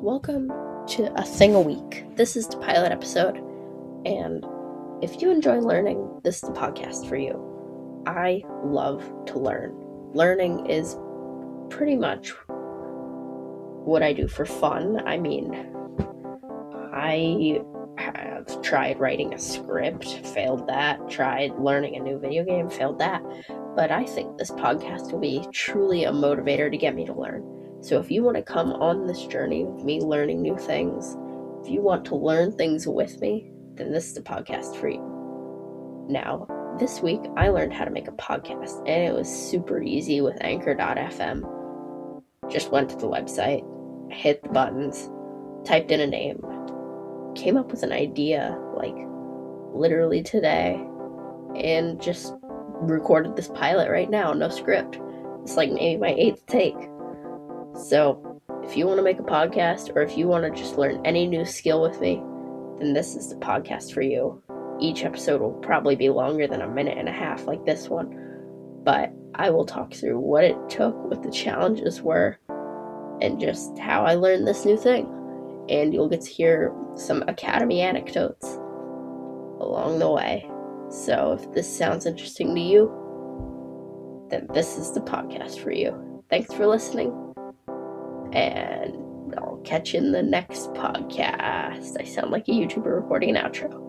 welcome to a thing a week. This is the pilot episode, and if you enjoy learning, this is the podcast for you. I love to learn. Learning is pretty much what I do for fun. I mean, I have tried writing a script, failed that, tried learning a new video game, failed that, but I think this podcast will be truly a motivator to get me to learn. So if you want to come on this journey with me learning new things, if you want to learn things with me, then this is the podcast for you. Now, this week I learned how to make a podcast, and it was super easy with Anchor.fm. Just went to the website, hit the buttons, typed in a name, came up with an idea like literally today, and just recorded this pilot right now, no script. It's like maybe my eighth take. So, if you want to make a podcast or if you want to just learn any new skill with me, then this is the podcast for you. Each episode will probably be longer than a minute and a half, like this one, but I will talk through what it took, what the challenges were, and just how I learned this new thing. And you'll get to hear some Academy anecdotes along the way. So, if this sounds interesting to you, then this is the podcast for you. Thanks for listening and I'll catch you in the next podcast. I sound like a YouTuber recording an outro.